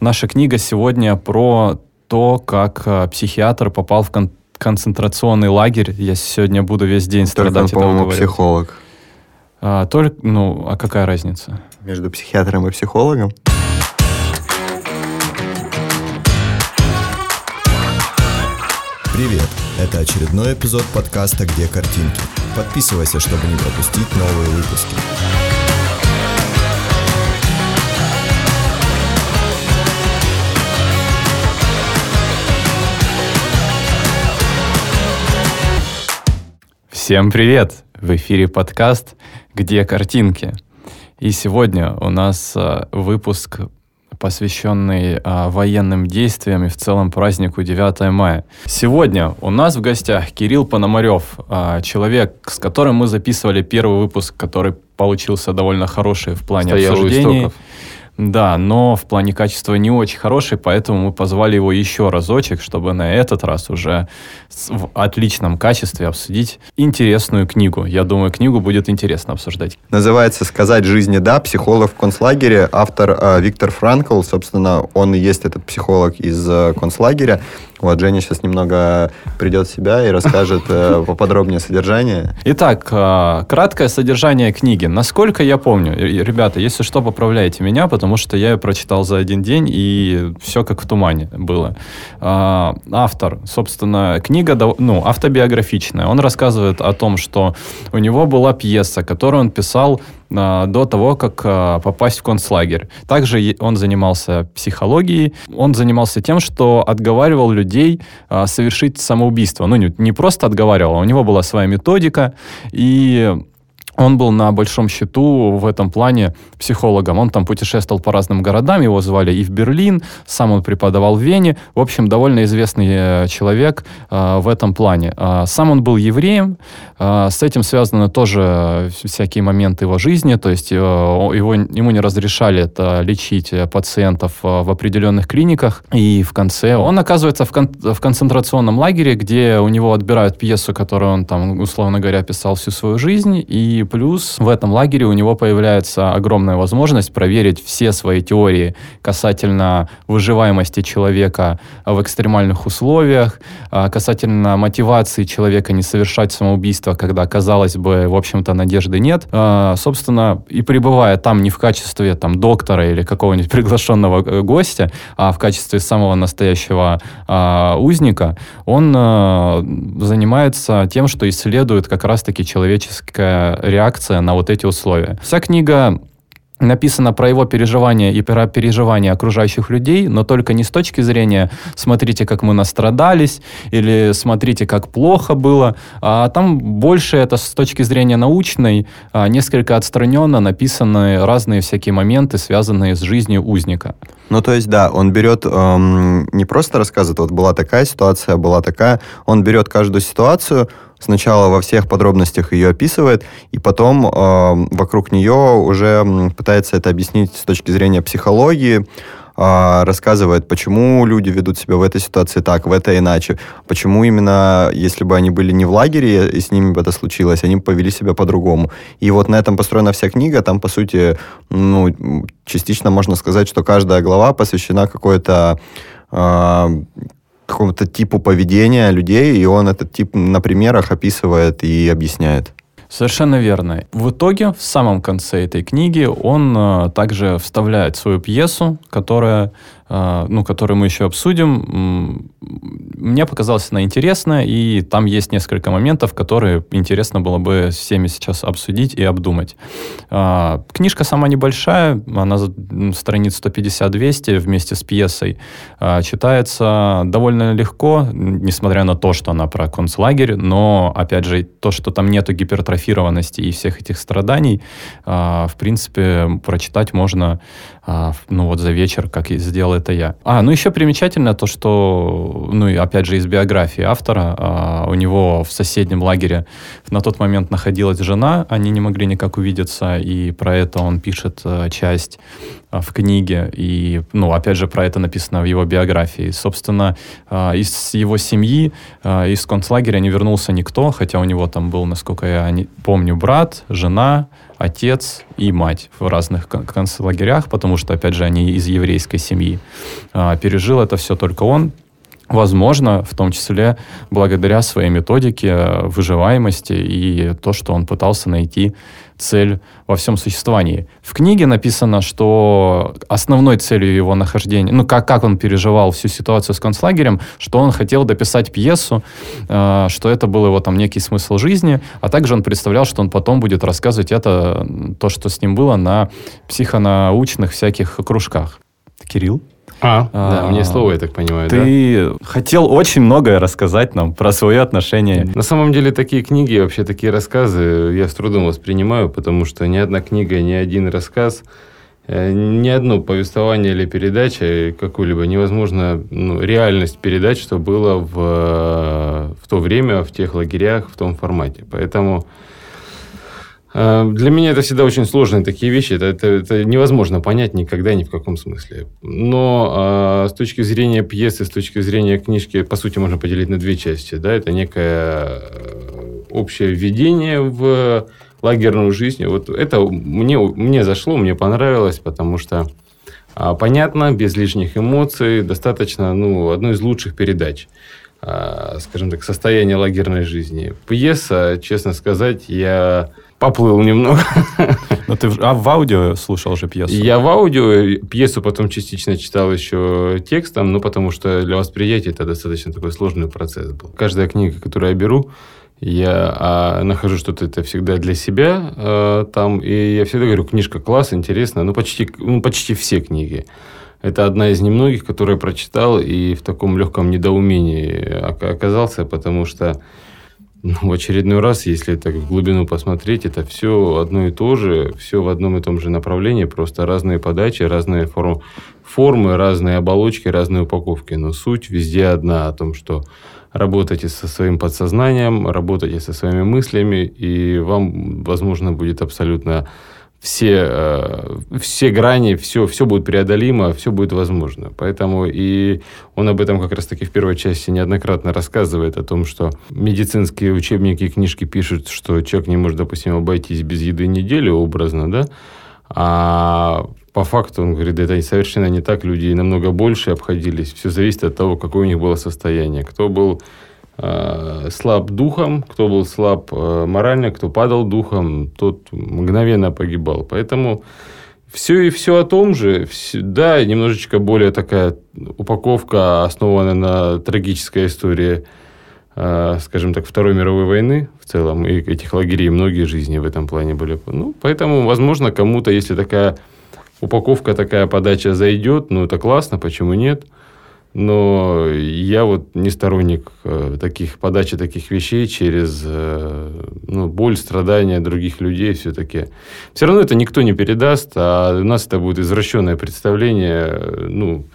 Наша книга сегодня про то, как э, психиатр попал в кон- концентрационный лагерь. Я сегодня буду весь день страдать. Только, по-моему, психолог. А, только, ну, а какая разница? Между психиатром и психологом? Привет! Это очередной эпизод подкаста «Где картинки?». Подписывайся, чтобы не пропустить новые выпуски. Всем привет! В эфире подкаст «Где картинки?». И сегодня у нас а, выпуск, посвященный а, военным действиям и в целом празднику 9 мая. Сегодня у нас в гостях Кирилл Пономарев, а, человек, с которым мы записывали первый выпуск, который получился довольно хороший в плане Стоял обсуждений. истоков. Да, но в плане качества не очень хороший, поэтому мы позвали его еще разочек, чтобы на этот раз уже в отличном качестве обсудить интересную книгу. Я думаю, книгу будет интересно обсуждать. Называется «Сказать жизни да. Психолог в концлагере». Автор э, Виктор Франкл. Собственно, он и есть этот психолог из э, концлагеря. Вот Женя сейчас немного придет в себя и расскажет э, поподробнее содержание. Итак, а, краткое содержание книги. Насколько я помню, и- ребята, если что, поправляйте меня, потому что я ее прочитал за один день, и все как в тумане было. А, Автор, собственно, книга ну, автобиографичная. Он рассказывает о том, что у него была пьеса, которую он писал а, до того, как а, попасть в концлагерь. Также он занимался психологией. Он занимался тем, что отговаривал людей совершить самоубийство. Ну, не, не просто отговаривал, у него была своя методика. И он был на большом счету в этом плане психологом. Он там путешествовал по разным городам, его звали и в Берлин, сам он преподавал в Вене. В общем, довольно известный э, человек э, в этом плане. А, Сам он был евреем, а, с этим связаны тоже всякие моменты его жизни, то есть э, его, ему не разрешали это лечить э, пациентов э, в определенных клиниках, и в конце он оказывается в, кон- в концентрационном лагере, где у него отбирают пьесу, которую он там, условно говоря, писал всю свою жизнь, и плюс в этом лагере у него появляется огромная возможность проверить все свои теории касательно выживаемости человека в экстремальных условиях, а, касательно мотивации человека не совершать самоубийство, когда, казалось бы, в общем-то, надежды нет. А, Собственно, и пребывая там не в качестве там, доктора или какого-нибудь приглашенного э, гостя, а в качестве самого настоящего а, узника, он а, занимается тем, что исследует как раз-таки человеческая реакция на вот эти условия. Вся книга написано про его переживания и про переживания окружающих людей, но только не с точки зрения «смотрите, как мы настрадались» или «смотрите, как плохо было», а там больше это с точки зрения научной, а, несколько отстраненно написаны разные всякие моменты, связанные с жизнью узника. Ну, то есть, да, он берет, эм, не просто рассказывает, вот была такая ситуация, была такая, он берет каждую ситуацию, сначала во всех подробностях ее описывает, и потом эм, вокруг нее уже пытается это объяснить с точки зрения психологии, а, рассказывает, почему люди ведут себя в этой ситуации так, в этой иначе, почему именно, если бы они были не в лагере, и с ними бы это случилось, они бы повели себя по-другому. И вот на этом построена вся книга, там, по сути, ну, частично можно сказать, что каждая глава посвящена какой-то а, какому-то типу поведения людей, и он этот тип на примерах описывает и объясняет. Совершенно верно. В итоге, в самом конце этой книги, он э, также вставляет свою пьесу, которая, ну, которую мы еще обсудим. Мне показалась она интересная, и там есть несколько моментов, которые интересно было бы всеми сейчас обсудить и обдумать. А, Книжка сама небольшая, она страниц 150-200 вместе с пьесой. А, Читается довольно легко, несмотря на то, что она про концлагерь, но, опять же, то, что там нету гипертрофированности и всех этих страданий, а, в принципе, прочитать можно а, ну вот за вечер, как сделал это я. А, ну еще примечательно то, что, ну и опять же из биографии автора, а, у него в соседнем лагере на тот момент находилась жена, они не могли никак увидеться, и про это он пишет а, часть а, в книге, и, ну, опять же, про это написано в его биографии. Собственно, а, из его семьи, а, из концлагеря не вернулся никто, хотя у него там был, насколько я не- помню, брат, жена, отец и мать в разных концлагерях, потому что, опять же, они из еврейской семьи. А, пережил это все только он. Возможно, в том числе благодаря своей методике э, выживаемости и то, что он пытался найти цель во всем существовании. В книге написано, что основной целью его нахождения, ну, как, как он переживал всю ситуацию с концлагерем, что он хотел дописать пьесу, э, что это был его там некий смысл жизни, а также он представлял, что он потом будет рассказывать это, то, что с ним было на психонаучных всяких кружках. Кирилл? А, а да, мне слово, я так понимаю, Ты да? хотел очень многое рассказать нам про свое отношение. На самом деле, такие книги, вообще такие рассказы я с трудом воспринимаю, потому что ни одна книга, ни один рассказ, э, ни одно повествование или передача какую-либо невозможно ну, реальность передать, что было в, в то время, в тех лагерях, в том формате. Поэтому Э, для меня это всегда очень сложные такие вещи. Это, это, это невозможно понять никогда ни в каком смысле. Но э, с точки зрения пьесы, с точки зрения книжки, по сути, можно поделить на две части. Да? Это некое э, общее введение в лагерную жизнь. Вот это мне, мне зашло, мне понравилось, потому что э, понятно, без лишних эмоций, достаточно ну, одной из лучших передач скажем так, состояние лагерной жизни. Пьеса, честно сказать, я поплыл немного. Но ты а в аудио слушал же пьесу? Я в аудио, пьесу потом частично читал еще текстом, ну, потому что для восприятия это достаточно такой сложный процесс был. Каждая книга, которую я беру, я а, нахожу что-то это всегда для себя а, там, и я всегда говорю, книжка класс, интересно, ну, почти, ну, почти все книги. Это одна из немногих, которые я прочитал и в таком легком недоумении оказался, потому что в очередной раз, если так в глубину посмотреть, это все одно и то же, все в одном и том же направлении, просто разные подачи, разные форм, формы, разные оболочки, разные упаковки. Но суть везде одна о том, что работайте со своим подсознанием, работайте со своими мыслями, и вам, возможно, будет абсолютно все, э, все грани, все, все будет преодолимо, все будет возможно. Поэтому и он об этом как раз-таки в первой части неоднократно рассказывает, о том, что медицинские учебники и книжки пишут, что человек не может, допустим, обойтись без еды неделю образно, да, а по факту, он говорит, это совершенно не так, люди намного больше обходились. Все зависит от того, какое у них было состояние. Кто был слаб духом, кто был слаб э, морально, кто падал духом, тот мгновенно погибал. Поэтому все и все о том же. Да, немножечко более такая упаковка, основанная на трагической истории, э, скажем так, Второй мировой войны в целом, и этих лагерей, многие жизни в этом плане были. Ну, поэтому, возможно, кому-то, если такая упаковка, такая подача зайдет, ну, это классно, почему нет? Но я вот не сторонник э, таких подачи таких вещей через э, ну, боль, страдания других людей все-таки. Все равно это никто не передаст, а у нас это будет извращенное представление, ну,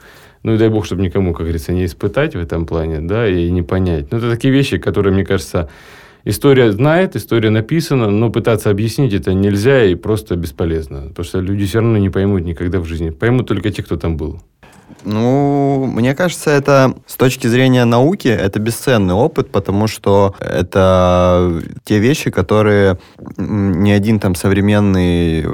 ну и дай бог, чтобы никому, как говорится, не испытать в этом плане, да, и не понять. Но это такие вещи, которые, мне кажется, история знает, история написана, но пытаться объяснить это нельзя и просто бесполезно. Потому что люди все равно не поймут никогда в жизни. Поймут только те, кто там был. Ну, мне кажется, это с точки зрения науки, это бесценный опыт, потому что это те вещи, которые ни один там современный э,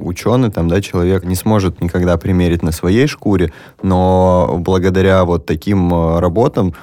ученый, там, да, человек не сможет никогда примерить на своей шкуре, но благодаря вот таким э, работам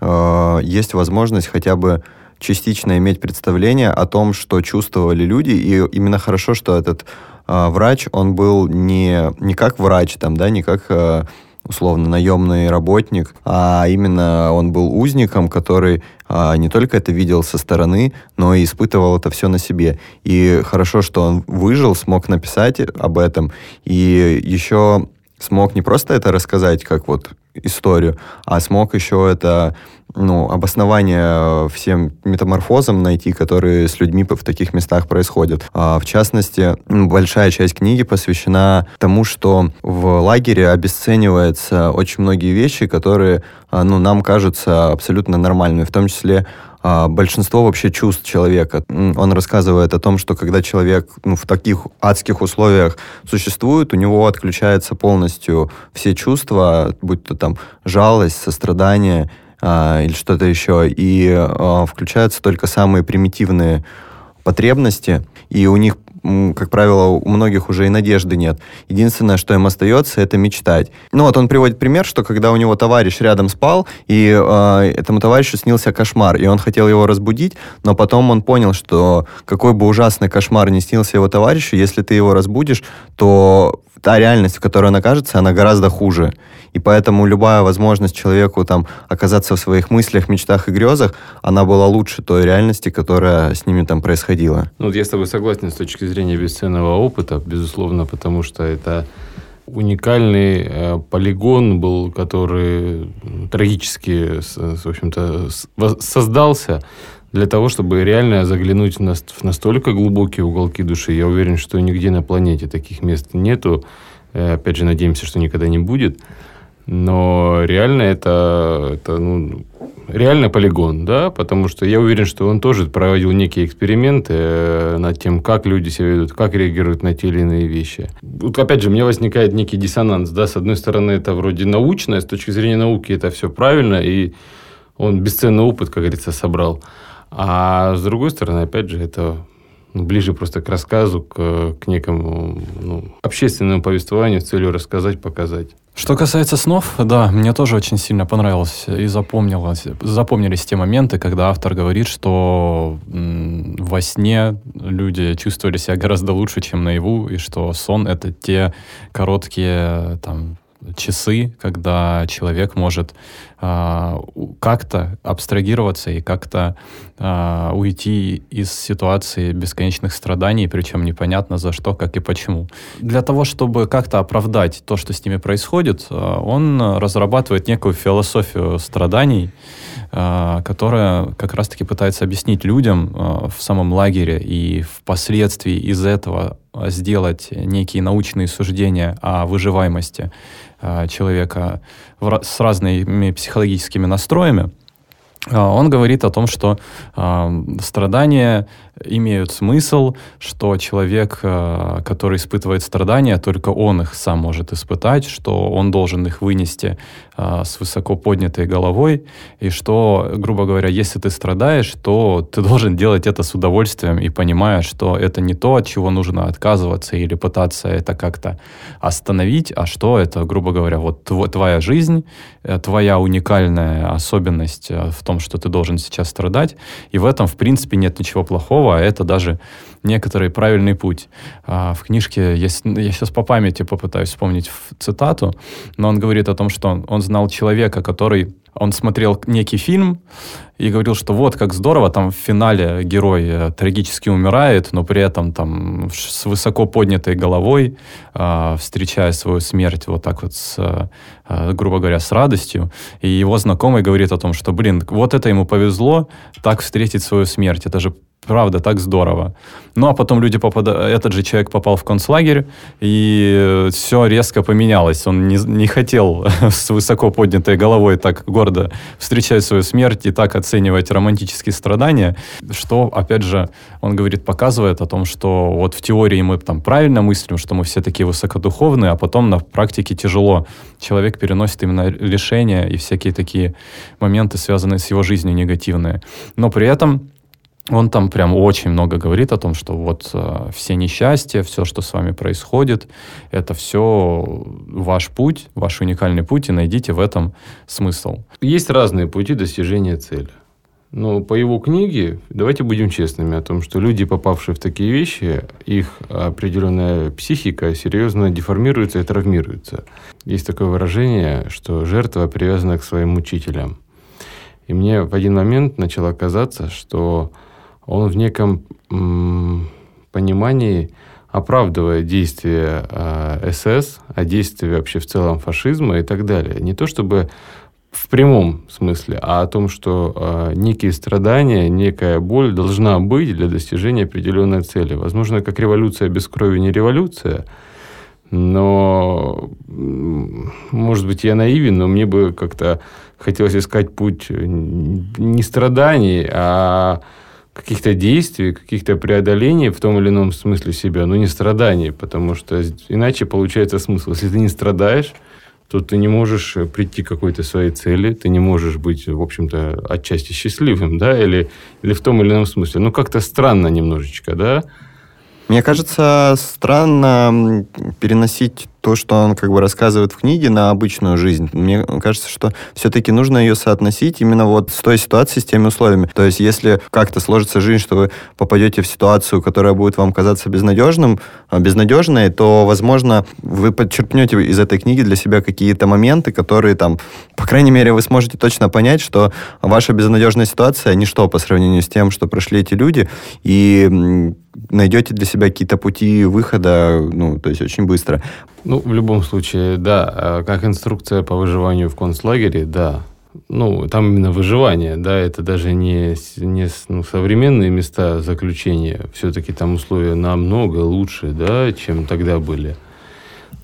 э, есть возможность хотя бы частично иметь представление о том, что чувствовали люди, и именно хорошо, что этот э, врач, он был не, не как врач, там, да, не как э, условно наемный работник, а именно он был узником, который а, не только это видел со стороны, но и испытывал это все на себе. И хорошо, что он выжил, смог написать об этом, и еще смог не просто это рассказать, как вот историю, а смог еще это ну, обоснование всем метаморфозам найти, которые с людьми в таких местах происходят. А, в частности, большая часть книги посвящена тому, что в лагере обесцениваются очень многие вещи, которые а, ну, нам кажутся абсолютно нормальными, в том числе а, большинство вообще чувств человека. Он рассказывает о том, что когда человек ну, в таких адских условиях существует, у него отключается полностью все чувства, будь то там жалость, сострадание, а, или что-то еще, и а, включаются только самые примитивные потребности, и у них как правило, у многих уже и надежды нет. Единственное, что им остается, это мечтать. Ну вот он приводит пример, что когда у него товарищ рядом спал, и э, этому товарищу снился кошмар, и он хотел его разбудить, но потом он понял, что какой бы ужасный кошмар не снился его товарищу, если ты его разбудишь, то та реальность, в которой он окажется, она гораздо хуже. И поэтому любая возможность человеку там оказаться в своих мыслях, мечтах и грезах, она была лучше той реальности, которая с ними там происходила. Ну, вот я с тобой согласен с точки зрения бесценного опыта, безусловно, потому что это уникальный э, полигон был, который трагически, в общем-то, создался для того, чтобы реально заглянуть в настолько глубокие уголки души. Я уверен, что нигде на планете таких мест нету. Э, опять же, надеемся, что никогда не будет. Но реально это, это ну, реально полигон, да, потому что я уверен, что он тоже проводил некие эксперименты э, над тем, как люди себя ведут, как реагируют на те или иные вещи. Вот опять же, у меня возникает некий диссонанс, да, с одной стороны, это вроде научное, с точки зрения науки это все правильно, и он бесценный опыт, как говорится, собрал. А с другой стороны, опять же, это ближе просто к рассказу, к, к некому ну, общественному повествованию с целью рассказать, показать. Что касается снов, да, мне тоже очень сильно понравилось и запомнилось, запомнились те моменты, когда автор говорит, что во сне люди чувствовали себя гораздо лучше, чем наяву, и что сон — это те короткие там, часы, когда человек может э, как-то абстрагироваться и как-то э, уйти из ситуации бесконечных страданий, причем непонятно за что, как и почему. Для того, чтобы как-то оправдать то, что с ними происходит, э, он разрабатывает некую философию страданий, которая как раз-таки пытается объяснить людям э, в самом лагере и впоследствии из этого сделать некие научные суждения о выживаемости человека с разными психологическими настроями, он говорит о том, что э, страдания имеют смысл, что человек, э, который испытывает страдания, только он их сам может испытать, что он должен их вынести э, с высоко поднятой головой, и что, грубо говоря, если ты страдаешь, то ты должен делать это с удовольствием и понимая, что это не то, от чего нужно отказываться или пытаться это как-то остановить, а что это, грубо говоря, вот твоя жизнь, э, твоя уникальная особенность в том, что ты должен сейчас страдать, и в этом, в принципе, нет ничего плохого, а это даже некоторый правильный путь. А, в книжке, есть, я сейчас по памяти попытаюсь вспомнить цитату, но он говорит о том, что он, он знал человека, который он смотрел некий фильм и говорил, что вот как здорово, там в финале герой э, трагически умирает, но при этом там с высоко поднятой головой, э, встречая свою смерть вот так вот, с, э, грубо говоря, с радостью. И его знакомый говорит о том, что, блин, вот это ему повезло, так встретить свою смерть. Это же Правда, так здорово. Ну, а потом люди попадают... Этот же человек попал в концлагерь, и все резко поменялось. Он не, не хотел с высоко поднятой головой так гордо встречать свою смерть и так оценивать романтические страдания, что, опять же, он говорит, показывает о том, что вот в теории мы там правильно мыслим, что мы все такие высокодуховные, а потом на практике тяжело. Человек переносит именно лишения и всякие такие моменты, связанные с его жизнью негативные. Но при этом он там прям очень много говорит о том, что вот э, все несчастья, все, что с вами происходит, это все ваш путь, ваш уникальный путь, и найдите в этом смысл. Есть разные пути достижения цели. Но по его книге, давайте будем честными о том, что люди, попавшие в такие вещи, их определенная психика серьезно деформируется и травмируется. Есть такое выражение, что жертва привязана к своим мучителям. И мне в один момент начало казаться, что он в неком понимании оправдывая действия СС, а действия вообще в целом фашизма и так далее. Не то чтобы в прямом смысле, а о том, что э, некие страдания, некая боль должна быть для достижения определенной цели. Возможно, как революция без крови не революция, но, может быть, я наивен, но мне бы как-то хотелось искать путь не страданий, а каких-то действий, каких-то преодолений в том или ином смысле себя, но не страданий, потому что иначе получается смысл. Если ты не страдаешь, то ты не можешь э, прийти к какой-то своей цели, ты не можешь быть, в общем-то, отчасти счастливым, да, или, или в том или ином смысле. Ну, как-то странно немножечко, да. Мне кажется, странно переносить то, что он как бы рассказывает в книге, на обычную жизнь. Мне кажется, что все-таки нужно ее соотносить именно вот с той ситуацией, с теми условиями. То есть, если как-то сложится жизнь, что вы попадете в ситуацию, которая будет вам казаться безнадежным, а, безнадежной, то, возможно, вы подчеркнете из этой книги для себя какие-то моменты, которые там, по крайней мере, вы сможете точно понять, что ваша безнадежная ситуация ничто по сравнению с тем, что прошли эти люди, и найдете для себя какие-то пути выхода, ну, то есть очень быстро. Ну, в любом случае, да. А как инструкция по выживанию в концлагере, да. Ну, там именно выживание, да, это даже не, не ну, современные места заключения. Все-таки там условия намного лучше, да, чем тогда были.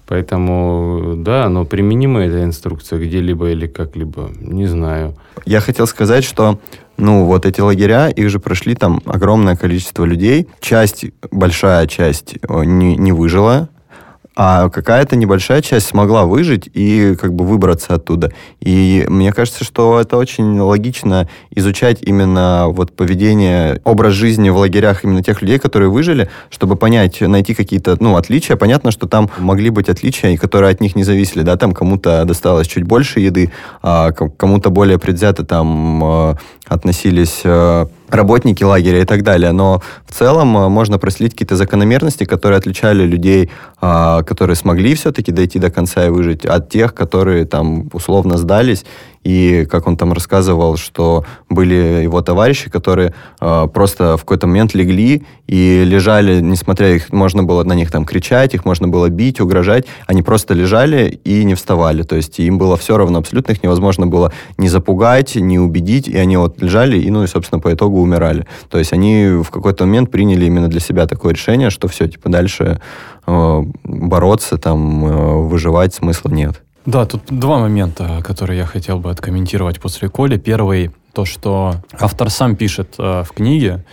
Поэтому, да, но применима эта инструкция где-либо или как-либо, не знаю. Я хотел сказать, что ну, вот эти лагеря, их же прошли там огромное количество людей. Часть, большая часть э, не, не выжила, а какая-то небольшая часть смогла выжить и как бы выбраться оттуда. И мне кажется, что это очень логично изучать именно вот поведение, образ жизни в лагерях именно тех людей, которые выжили, чтобы понять, найти какие-то, ну, отличия. Понятно, что там могли быть отличия, которые от них не зависели, да, там кому-то досталось чуть больше еды, а кому-то более предвзято там э, относились э, работники лагеря и так далее. Но в целом э, можно проследить какие-то закономерности, которые отличали людей, а, которые смогли все-таки дойти до конца и выжить, от тех, которые там условно сдались и как он там рассказывал, что были его товарищи, которые э, просто в какой-то момент легли и лежали, несмотря их можно было на них там кричать, их можно было бить, угрожать, они просто лежали и не вставали. То есть им было все равно, абсолютно их невозможно было не запугать, не убедить, и они вот лежали и, ну и, собственно, по итогу умирали. То есть они в какой-то момент приняли именно для себя такое решение, что все, типа, дальше э, бороться, там, э, выживать смысла нет. Да, тут два момента, которые я хотел бы откомментировать после Коли. Первый, то, что автор сам пишет э, в книге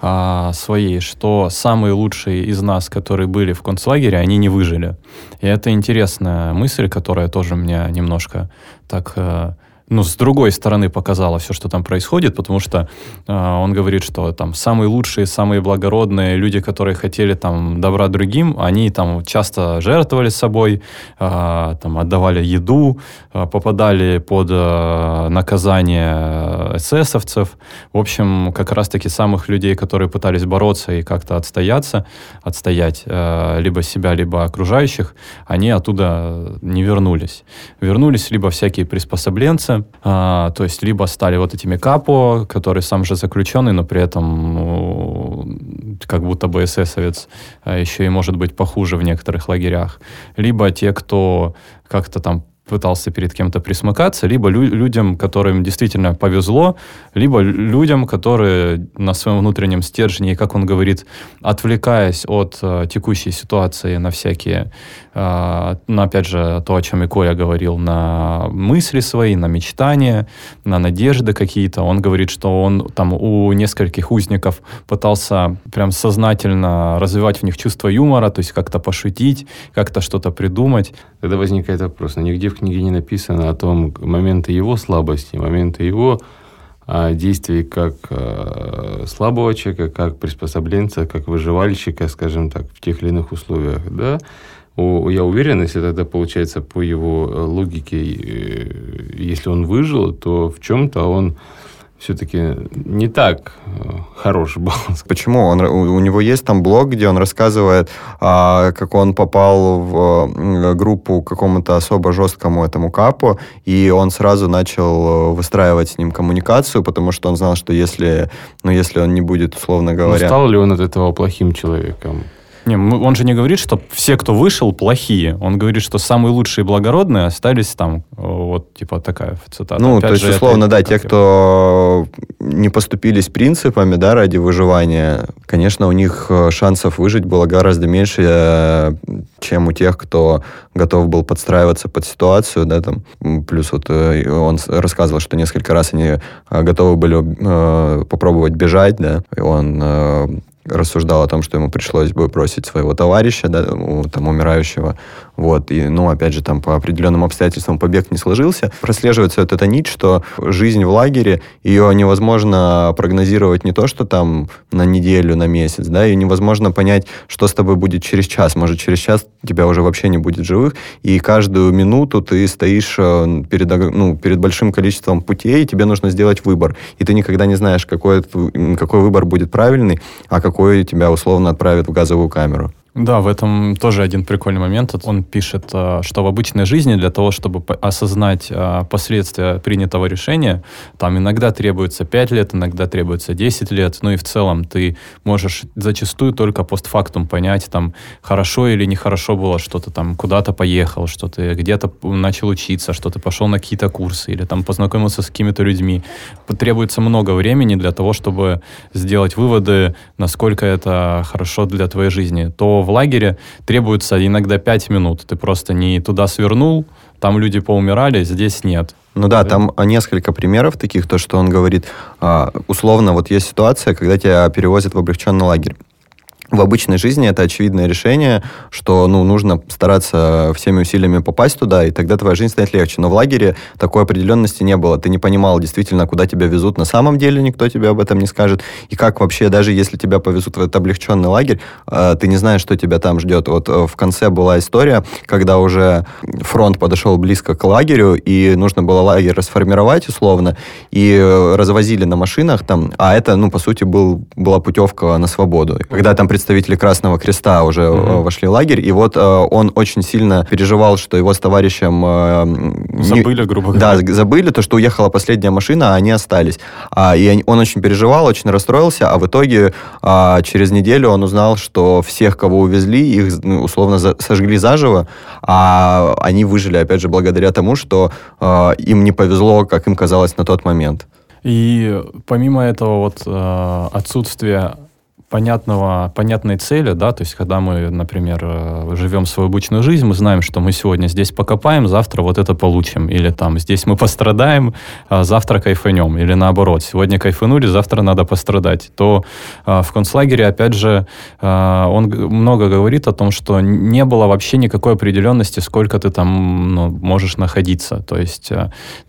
э, своей, что самые лучшие из нас, которые были в концлагере, они не выжили. И это интересная мысль, которая тоже меня немножко так... Э, ну, с другой стороны показала все, что там происходит, потому что э, он говорит, что там самые лучшие, самые благородные люди, которые хотели там добра другим, они там часто жертвовали собой, э, там отдавали еду, э, попадали под э, наказание эсэсовцев. В общем, как раз-таки самых людей, которые пытались бороться и как-то отстояться, отстоять э, либо себя, либо окружающих, они оттуда не вернулись. Вернулись либо всякие приспособленцы, а, то есть либо стали вот этими капо, который сам же заключенный, но при этом ну, как будто бы эсэсовец, а еще и может быть похуже в некоторых лагерях, либо те, кто как-то там пытался перед кем-то присмыкаться, либо лю- людям, которым действительно повезло, либо людям, которые на своем внутреннем стержне, как он говорит, отвлекаясь от э, текущей ситуации на всякие, э, ну, опять же, то, о чем и Коля говорил, на мысли свои, на мечтания, на надежды какие-то. Он говорит, что он там у нескольких узников пытался прям сознательно развивать в них чувство юмора, то есть как-то пошутить, как-то что-то придумать. Тогда возникает вопрос, но нигде в книге не написано о том моменты его слабости, моменты его а, действий как а, слабого человека, как приспособленца, как выживальщика, скажем так, в тех или иных условиях, да, я уверен, если тогда получается по его э, логике, э, если он выжил, то в чем-то он все-таки не так э, хороший баланс. Почему? Он, у, у него есть там блог, где он рассказывает, а, как он попал в группу какому-то особо жесткому этому капу, и он сразу начал э, выстраивать с ним коммуникацию, потому что он знал, что если, ну, если он не будет, условно ну, говоря... Ну, стал ли он от этого плохим человеком? Не, он же не говорит, что все, кто вышел, плохие. Он говорит, что самые лучшие и благородные остались там. Вот, типа, такая цитата. Ну, Опять то есть, условно, да, те, кто не поступились принципами, да, ради выживания, конечно, у них э, шансов выжить было гораздо меньше, э, чем у тех, кто готов был подстраиваться под ситуацию, да, там, плюс вот э, он рассказывал, что несколько раз они готовы были попробовать бежать, да, и он рассуждал о том, что ему пришлось бы бросить своего товарища, да, там, умирающего вот, и, ну, опять же, там по определенным обстоятельствам побег не сложился, прослеживается вот эта нить, что жизнь в лагере, ее невозможно прогнозировать не то, что там на неделю, на месяц, да, и невозможно понять, что с тобой будет через час, может, через час тебя уже вообще не будет живых, и каждую минуту ты стоишь э, перед, ну, перед большим количеством путей, и тебе нужно сделать выбор, и ты никогда не знаешь, какой, какой выбор будет правильный, а какой тебя условно отправит в газовую камеру. Да, в этом тоже один прикольный момент. Он пишет, э, что в обычной жизни для того, чтобы осознать э, последствия принятого решения, там иногда требуется 5 лет, иногда требуется 10 лет, ну и в целом ты можешь зачастую только постфактум понять, там, хорошо или нехорошо было, что ты там куда-то поехал, что ты где-то начал учиться, что ты пошел на какие-то курсы или там познакомился с какими-то людьми. Потребуется много времени для того, чтобы сделать выводы, насколько это хорошо для твоей жизни. То в лагере требуется иногда 5 минут. Ты просто не туда свернул, там люди поумирали, здесь нет. Ну да, там несколько примеров таких, то, что он говорит, а, условно, вот есть ситуация, когда тебя перевозят в облегченный лагерь в обычной жизни это очевидное решение, что ну, нужно стараться всеми усилиями попасть туда, и тогда твоя жизнь станет легче. Но в лагере такой определенности не было. Ты не понимал действительно, куда тебя везут на самом деле, никто тебе об этом не скажет. И как вообще, даже если тебя повезут в этот облегченный лагерь, э, ты не знаешь, что тебя там ждет. Вот э, в конце была история, когда уже фронт подошел близко к лагерю, и нужно было лагерь расформировать условно, и э, развозили на машинах там, а это, ну, по сути, был, была путевка на свободу. Когда там представители Красного Креста уже mm-hmm. вошли в лагерь, и вот э, он очень сильно переживал, что его с товарищем... Э, забыли, не, грубо говоря. Да, забыли, то, что уехала последняя машина, а они остались. А, и он очень переживал, очень расстроился, а в итоге а, через неделю он узнал, что всех, кого увезли, их ну, условно сожгли заживо, а они выжили, опять же, благодаря тому, что им не повезло, как им казалось на тот момент. И помимо этого вот э, отсутствия понятного, понятной цели, да, то есть когда мы, например, э, живем свою обычную жизнь, мы знаем, что мы сегодня здесь покопаем, завтра вот это получим, или там здесь мы пострадаем, а завтра кайфанем, или наоборот, сегодня кайфанули, завтра надо пострадать, то а, в концлагере, опять же, а, он много говорит о том, что не было вообще никакой определенности, сколько ты там ну, можешь находиться, то есть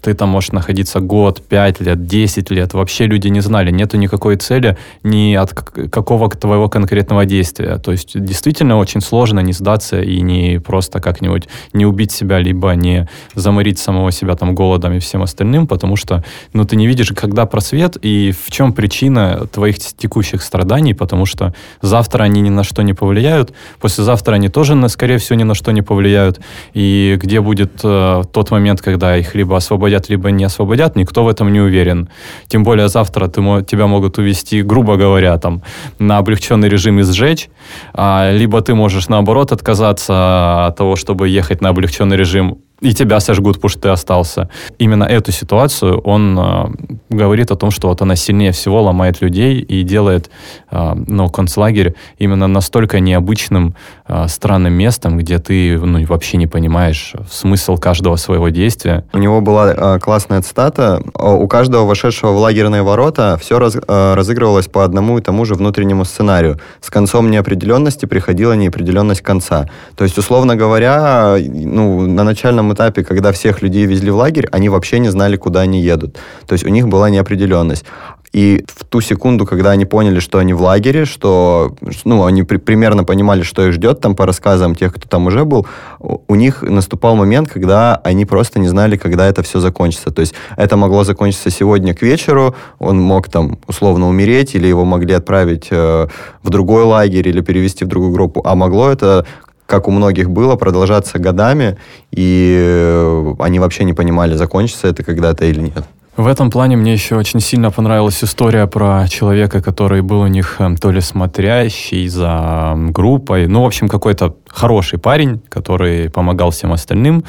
ты там можешь находиться год, пять лет, десять лет, вообще люди не знали, нету никакой цели ни от какого какого твоего конкретного действия. То есть действительно очень сложно не сдаться и не просто как-нибудь не убить себя, либо не заморить самого себя там голодом и всем остальным, потому что ну, ты не видишь, когда просвет и в чем причина твоих текущих страданий, потому что завтра они ни на что не повлияют, послезавтра они тоже, скорее всего, ни на что не повлияют. И где будет э, тот момент, когда их либо освободят, либо не освободят, никто в этом не уверен. Тем более завтра ты, тебя могут увести, грубо говоря, там, на облегченный режим и сжечь, а, либо ты можешь, наоборот, отказаться от того, чтобы ехать на облегченный режим и тебя сожгут, потому что ты остался. Именно эту ситуацию он э, говорит о том, что вот она сильнее всего ломает людей и делает э, ну, концлагерь именно настолько необычным, э, странным местом, где ты ну, вообще не понимаешь смысл каждого своего действия. У него была э, классная цитата. У каждого вошедшего в лагерные ворота все раз, э, разыгрывалось по одному и тому же внутреннему сценарию. С концом неопределенности приходила неопределенность конца. То есть, условно говоря, ну, на начальном этапе, когда всех людей везли в лагерь, они вообще не знали, куда они едут. То есть у них была неопределенность. И в ту секунду, когда они поняли, что они в лагере, что ну, они при, примерно понимали, что их ждет там по рассказам тех, кто там уже был, у них наступал момент, когда они просто не знали, когда это все закончится. То есть это могло закончиться сегодня к вечеру, он мог там условно умереть, или его могли отправить э, в другой лагерь или перевести в другую группу, а могло это как у многих было, продолжаться годами, и э, они вообще не понимали, закончится это когда-то или нет. В этом плане мне еще очень сильно понравилась история про человека, который был у них эм, то ли смотрящий за группой, ну, в общем, какой-то хороший парень, который помогал всем остальным.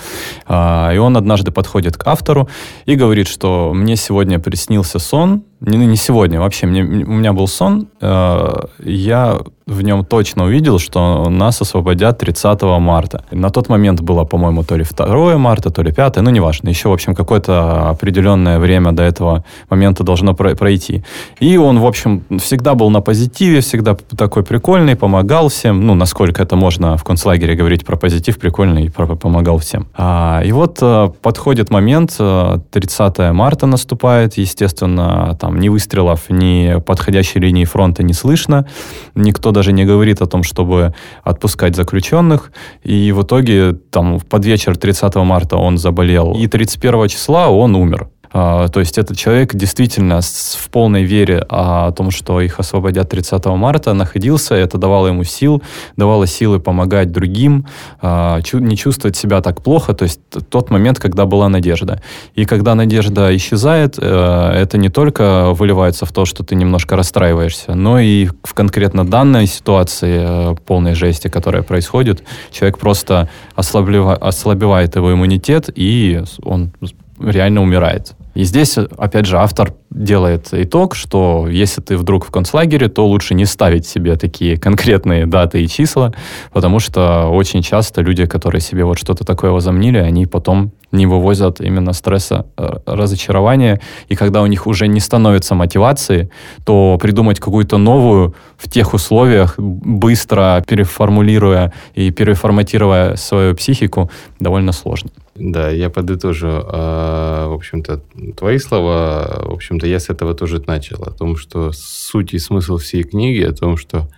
А, и он однажды подходит к автору и говорит, что мне сегодня приснился сон, не, не сегодня, вообще, мне, у меня был сон, э, я в нем точно увидел, что нас освободят 30 марта. На тот момент было, по-моему, то ли 2 марта, то ли 5, ну, неважно. Еще, в общем, какое-то определенное время до этого момента должно пройти. И он, в общем, всегда был на позитиве, всегда такой прикольный, помогал всем. Ну, насколько это можно в концлагере говорить про позитив, прикольный, и помогал всем. А, и вот а, подходит момент, 30 э, марта наступает, естественно, там ни выстрелов, ни подходящей линии фронта не слышно. Никто даже не говорит о том, чтобы отпускать заключенных. И в итоге там под вечер 30 марта он заболел. И 31 числа он умер. А, то есть этот человек действительно в полной вере о том, что их освободят 30 марта, находился, это давало ему сил, давало силы помогать другим, а, не чувствовать себя так плохо, то есть тот момент, когда была надежда. И когда надежда исчезает, э, это не только выливается в то, что ты немножко расстраиваешься, но и в конкретно данной ситуации э, полной жести, которая происходит, человек просто ослабевает его иммунитет, и он реально умирает. И здесь, опять же, автор делает итог, что если ты вдруг в концлагере, то лучше не ставить себе такие конкретные даты и числа, потому что очень часто люди, которые себе вот что-то такое возомнили, они потом не вывозят именно стресса, э, разочарования, и когда у них уже не становится мотивации, то придумать какую-то новую в тех условиях, быстро переформулируя и переформатируя свою психику, довольно сложно. Да, я подытожу, а, в общем-то, твои слова, в общем-то, я с этого тоже начал, о том, что суть и смысл всей книги, о том, что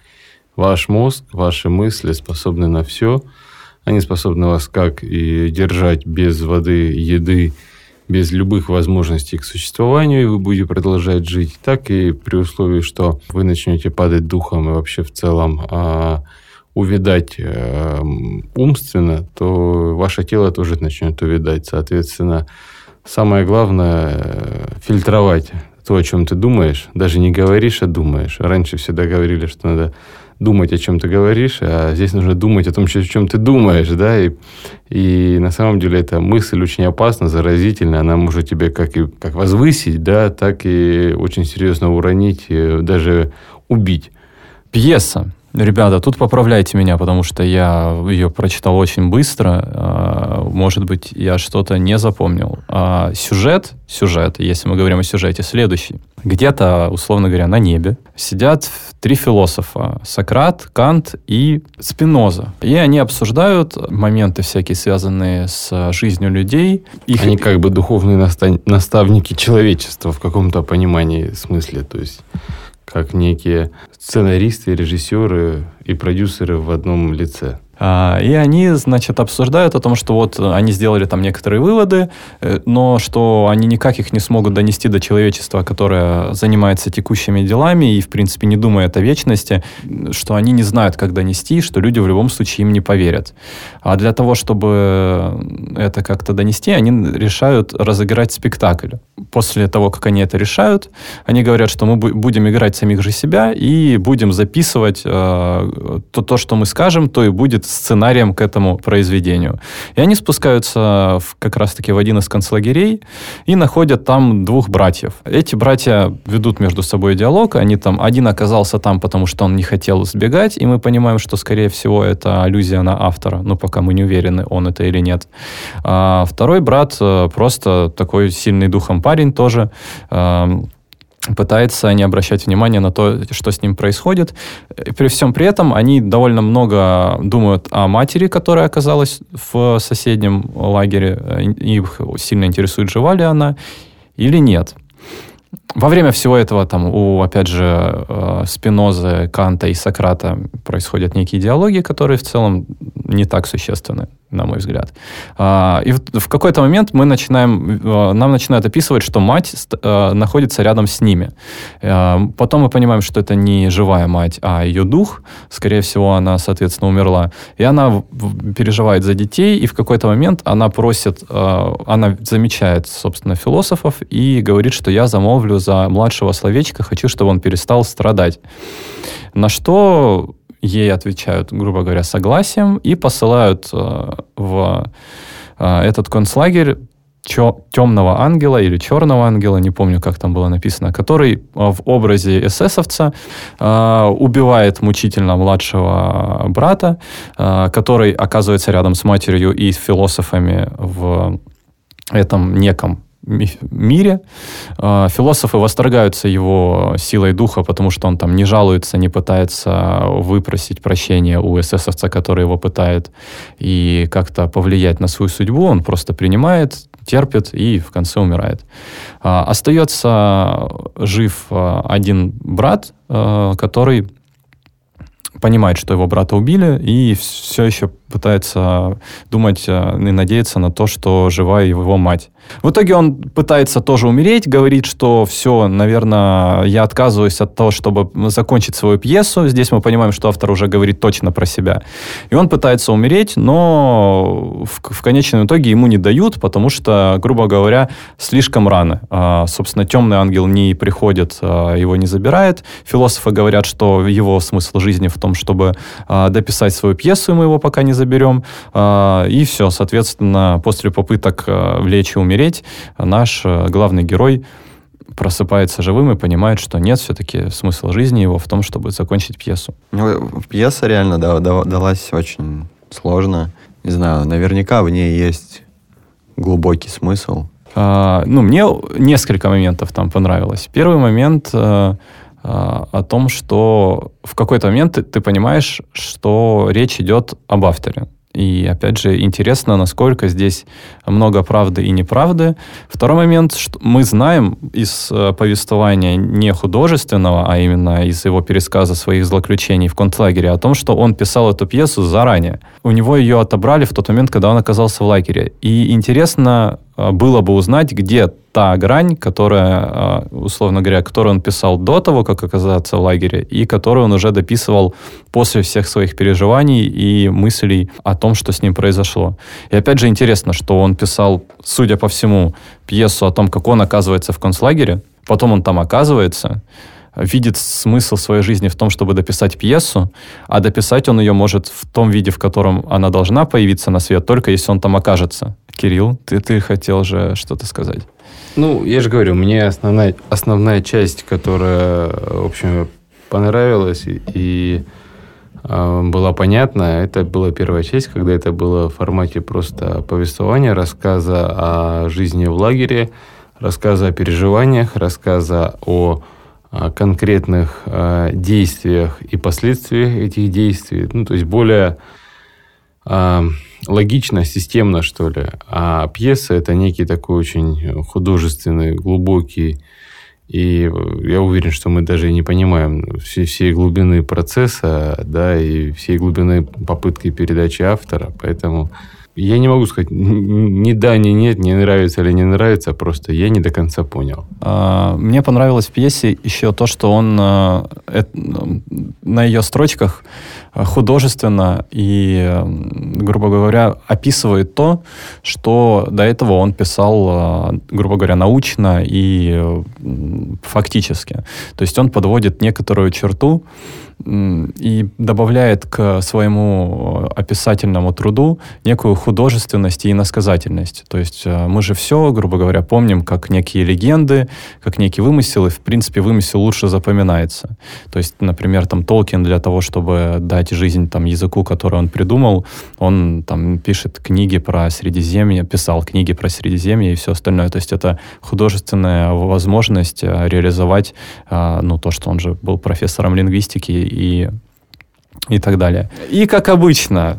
ваш мозг, ваши мысли способны на все, они способны вас как и держать без воды, еды, без любых возможностей к существованию, и вы будете продолжать жить, так и при условии, что вы начнете падать духом и вообще в целом а, увидать э, умственно, то ваше тело тоже начнет увидать. Соответственно, самое главное э, фильтровать то, о чем ты думаешь. Даже не говоришь, а думаешь. Раньше всегда говорили, что надо думать, о чем ты говоришь, а здесь нужно думать о том, о чем ты думаешь, да, и, и на самом деле эта мысль очень опасна, заразительна, она может тебя как и как возвысить, да, так и очень серьезно уронить, даже убить. Пьеса Ребята, тут поправляйте меня, потому что я ее прочитал очень быстро. А, может быть, я что-то не запомнил. А сюжет, сюжет, если мы говорим о сюжете, следующий. Где-то, условно говоря, на небе сидят три философа. Сократ, Кант и Спиноза. И они обсуждают моменты всякие, связанные с жизнью людей. Их... Они как бы духовные наставники человечества в каком-то понимании смысле. То есть как некие сценаристы, режиссеры и продюсеры в одном лице. А, и они, значит, обсуждают о том, что вот они сделали там некоторые выводы, э, но что они никак их не смогут донести до человечества, которое занимается текущими делами и, в принципе, не думает о вечности, что они не знают, как донести, что люди в любом случае им не поверят. А для того, чтобы это как-то донести, они решают разыграть спектакль. После того, как они это решают, они говорят, что мы будем играть самих же себя и будем записывать э, то, то, что мы скажем, то и будет сценарием к этому произведению. И они спускаются в, как раз-таки в один из концлагерей и находят там двух братьев. Эти братья ведут между собой диалог, они там, один оказался там, потому что он не хотел сбегать, и мы понимаем, что, скорее всего, это аллюзия на автора, ну, пока мы не уверены, он это или нет. А второй брат э, просто такой сильный духом парень тоже, пытается не обращать внимания на то, что с ним происходит. И при всем при этом они довольно много думают о матери, которая оказалась в соседнем лагере. Их сильно интересует, жива ли она или нет. Во время всего этого, там, у, опять же, э, Спинозы, Канта и Сократа происходят некие диалоги, которые в целом не так существенны на мой взгляд. А, и в какой-то момент мы начинаем, э, нам начинают описывать, что мать э, находится рядом с ними. Потом мы понимаем, что это не живая мать, а ее дух. Скорее всего, она, соответственно, умерла. И она переживает за детей, и в какой-то момент она просит, она замечает, собственно, философов и говорит, что я замолвлю за младшего словечка, хочу, чтобы он перестал страдать. На что ей отвечают, грубо говоря, согласием и посылают э, в э, этот концлагерь темного ангела или черного ангела, не помню, как там было написано, который в образе эсэсовца убивает мучительно младшего брата, который оказывается рядом с матерью и философами в этом неком мире. А, философы восторгаются его силой духа, потому что он там не жалуется, не пытается выпросить прощения у эсэсовца, который его пытает, и как-то повлиять на свою судьбу. Он просто принимает, терпит и в конце умирает. А, остается жив а, один брат, который понимает, что его брата убили, и все еще пытается думать э, и надеяться на то, что жива его мать. В итоге он пытается тоже умереть, говорит, что все, наверное, я отказываюсь от того, чтобы закончить свою пьесу. Здесь мы понимаем, что автор уже говорит точно про себя. И он пытается умереть, но в, в конечном итоге ему не дают, потому что, грубо говоря, слишком рано. А, собственно, темный ангел не приходит, а, его не забирает. Философы говорят, что его смысл жизни в том, чтобы а, дописать свою пьесу, и мы его пока не заберем. А, и все, соответственно, после попыток а, влечь и умереть, наш а, главный герой просыпается живым и понимает, что нет, все-таки смысл жизни его в том, чтобы закончить пьесу. Ну, пьеса реально да, да, далась очень сложно. Не знаю, наверняка в ней есть глубокий смысл. А, ну, мне несколько моментов там понравилось. Первый момент а, о том, что в какой-то момент ты, ты понимаешь, что речь идет об авторе. И опять же, интересно, насколько здесь много правды и неправды. Второй момент, что мы знаем из э, повествования не художественного, а именно из его пересказа своих злоключений в концлагере, о том, что он писал эту пьесу заранее. У него ее отобрали в тот момент, когда он оказался в лагере. И интересно было бы узнать, где та грань, которая, э, условно говоря, которую он писал до того, как оказаться в лагере, и которую он уже дописывал после всех своих переживаний и мыслей о том, что с ним произошло. И опять же интересно, что он писал, судя по всему, пьесу о том, как он оказывается в концлагере, потом он там оказывается, видит смысл своей жизни в том, чтобы дописать пьесу, а дописать он ее может в том виде, в котором она должна появиться на свет, только если он там окажется. Кирилл, ты, ты хотел же что-то сказать. Ну, я же говорю, мне основная, основная часть, которая, в общем, понравилась и э, была понятна, это была первая часть, когда это было в формате просто повествования, рассказа о жизни в лагере, рассказа о переживаниях, рассказа о конкретных э, действиях и последствиях этих действий. Ну, то есть более э, логично, системно, что ли. А пьеса это некий такой очень художественный, глубокий. И я уверен, что мы даже не понимаем всей, всей глубины процесса, да, и всей глубины попытки передачи автора. Поэтому я не могу сказать ни да, ни нет, не нравится или не нравится, просто я не до конца понял. А, мне понравилось в пьесе еще то, что он э, на ее строчках художественно и, грубо говоря, описывает то, что до этого он писал, э, грубо говоря, научно и фактически. То есть он подводит некоторую черту, и добавляет к своему э, описательному труду некую художественность и иносказательность. То есть э, мы же все, грубо говоря, помним как некие легенды, как некий вымысел, и в принципе вымысел лучше запоминается. То есть, например, там Толкин для того, чтобы дать жизнь там языку, который он придумал, он там пишет книги про Средиземье, писал книги про Средиземье и все остальное. То есть это художественная возможность э, реализовать ну, то, что он же был профессором лингвистики и, и так далее. И, как обычно,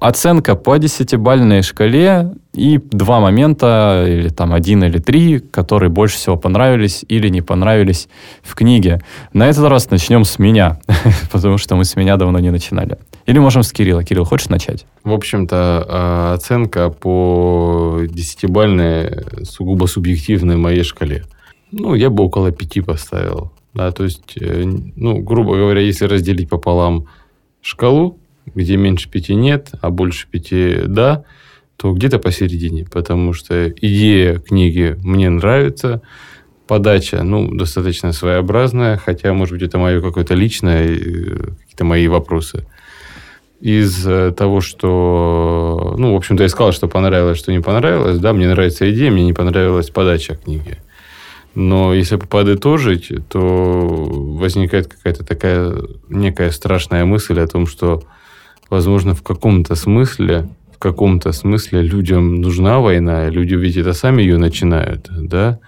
оценка по десятибальной шкале и два момента, или там один или три, которые больше всего понравились или не понравились в книге. На этот раз начнем с меня, потому что мы с меня давно не начинали. Или можем с Кирилла. Кирилл, хочешь начать? В общем-то, а, оценка по десятибальной, сугубо субъективной моей шкале. Ну, я бы около пяти поставил. Да, то есть, э, ну, грубо говоря, если разделить пополам шкалу, где меньше пяти нет, а больше пяти да, то где-то посередине, потому что идея книги мне нравится, подача, ну, достаточно своеобразная, хотя, может быть, это мое какое-то личное, э, какие-то мои вопросы. из того, что, ну, в общем-то, я сказал, что понравилось, что не понравилось. Да, мне нравится идея, мне не понравилась подача книги. Но если подытожить, то возникает какая-то такая некая страшная мысль о том, что, возможно, в каком-то смысле, в каком-то смысле людям нужна война, люди ведь это сами ее начинают, да,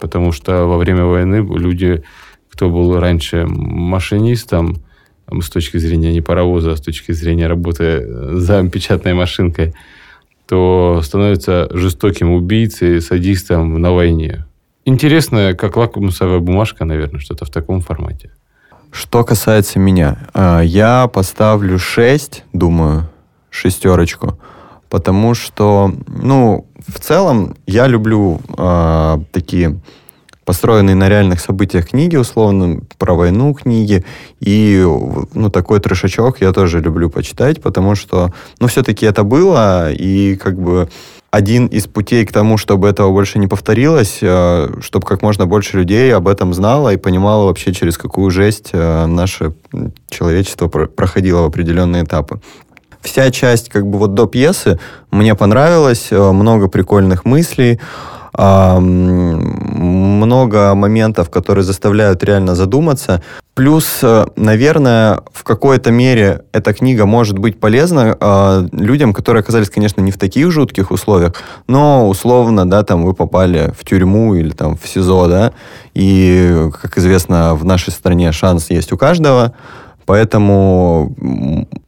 потому что во время войны люди, кто был раньше машинистом, с точки зрения не паровоза, а с точки зрения работы за печатной машинкой, то становится жестоким убийцей, садистом на войне. Интересно, как лакмусовая бумажка, наверное, что-то в таком формате. Что касается меня, а, я поставлю 6, думаю, шестерочку, потому что, ну, в целом я люблю э, такие построенные на реальных событиях книги, условно, про войну книги. И, ну, такой трешачок я тоже люблю почитать, потому что, ну, все-таки это было, и как бы один из путей к тому, чтобы этого больше не повторилось, э, чтобы как можно больше людей об этом знало и понимало вообще, через какую жесть э, наше человечество проходило в определенные этапы. Вся часть как бы вот до пьесы мне понравилась, э, много прикольных мыслей, много моментов, которые заставляют реально задуматься. Плюс, э, наверное, в какой-то мере эта книга может быть полезна э, людям, которые оказались, конечно, не в таких жутких условиях, но условно, да, там вы попали в тюрьму или там в СИЗО, да, и, как известно, в нашей стране шанс есть у каждого, Поэтому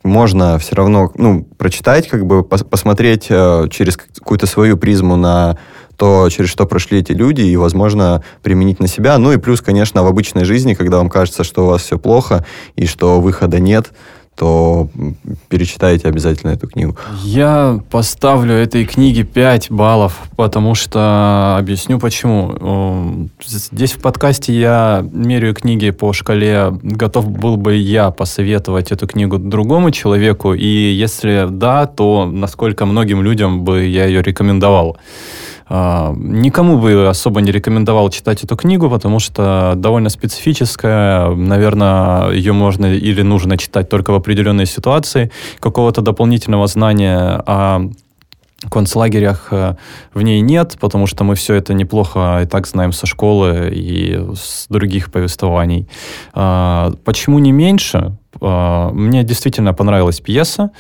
можно все равно ну, прочитать, как бы посмотреть э, через какую-то свою призму на то, через что прошли эти люди, и, возможно, применить на себя. Ну и плюс, конечно, в обычной жизни, когда вам кажется, что у вас все плохо и что выхода нет, то перечитайте обязательно эту книгу. Я поставлю этой книге 5 баллов, потому что объясню почему. Здесь в подкасте я меряю книги по шкале, готов был бы я посоветовать эту книгу другому человеку, и если да, то насколько многим людям бы я ее рекомендовал. А, никому бы особо не рекомендовал читать эту книгу, потому что довольно специфическая. Наверное, ее можно или нужно читать только в определенной ситуации. Какого-то дополнительного знания о концлагерях э, в ней нет, потому что мы все это неплохо и так знаем со школы и с других повествований. А, почему не меньше? А, мне действительно понравилась пьеса,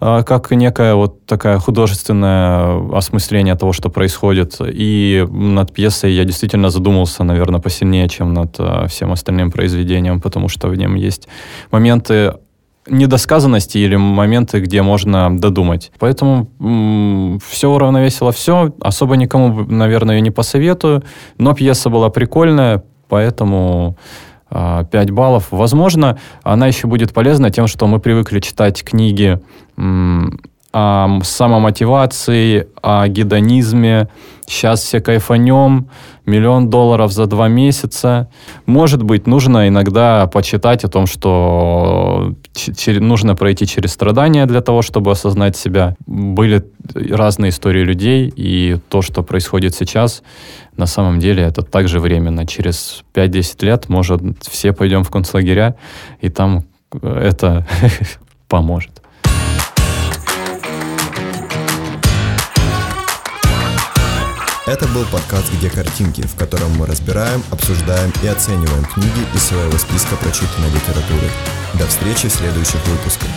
а, как некое вот такое художественное осмысление того, что происходит. И над пьесой я действительно задумался, наверное, посильнее, чем над всем остальным произведением, потому что в нем есть моменты недосказанности или моменты, где можно додумать. Поэтому м- все уравновесило все. Особо никому, наверное, ее не посоветую. Но пьеса была прикольная, поэтому 5 а, баллов. Возможно, она еще будет полезна тем, что мы привыкли читать книги о самомотивации, о гедонизме. Сейчас все кайфанем, миллион долларов за два месяца. Может быть, нужно иногда почитать о том, что нужно пройти через страдания для того, чтобы осознать себя. Были разные истории людей, и то, что происходит сейчас, на самом деле это также временно. Через 5-10 лет, может, все пойдем в концлагеря, и там это поможет. Это был подкаст «Где картинки», в котором мы разбираем, обсуждаем и оцениваем книги из своего списка прочитанной литературы. До встречи в следующих выпусках.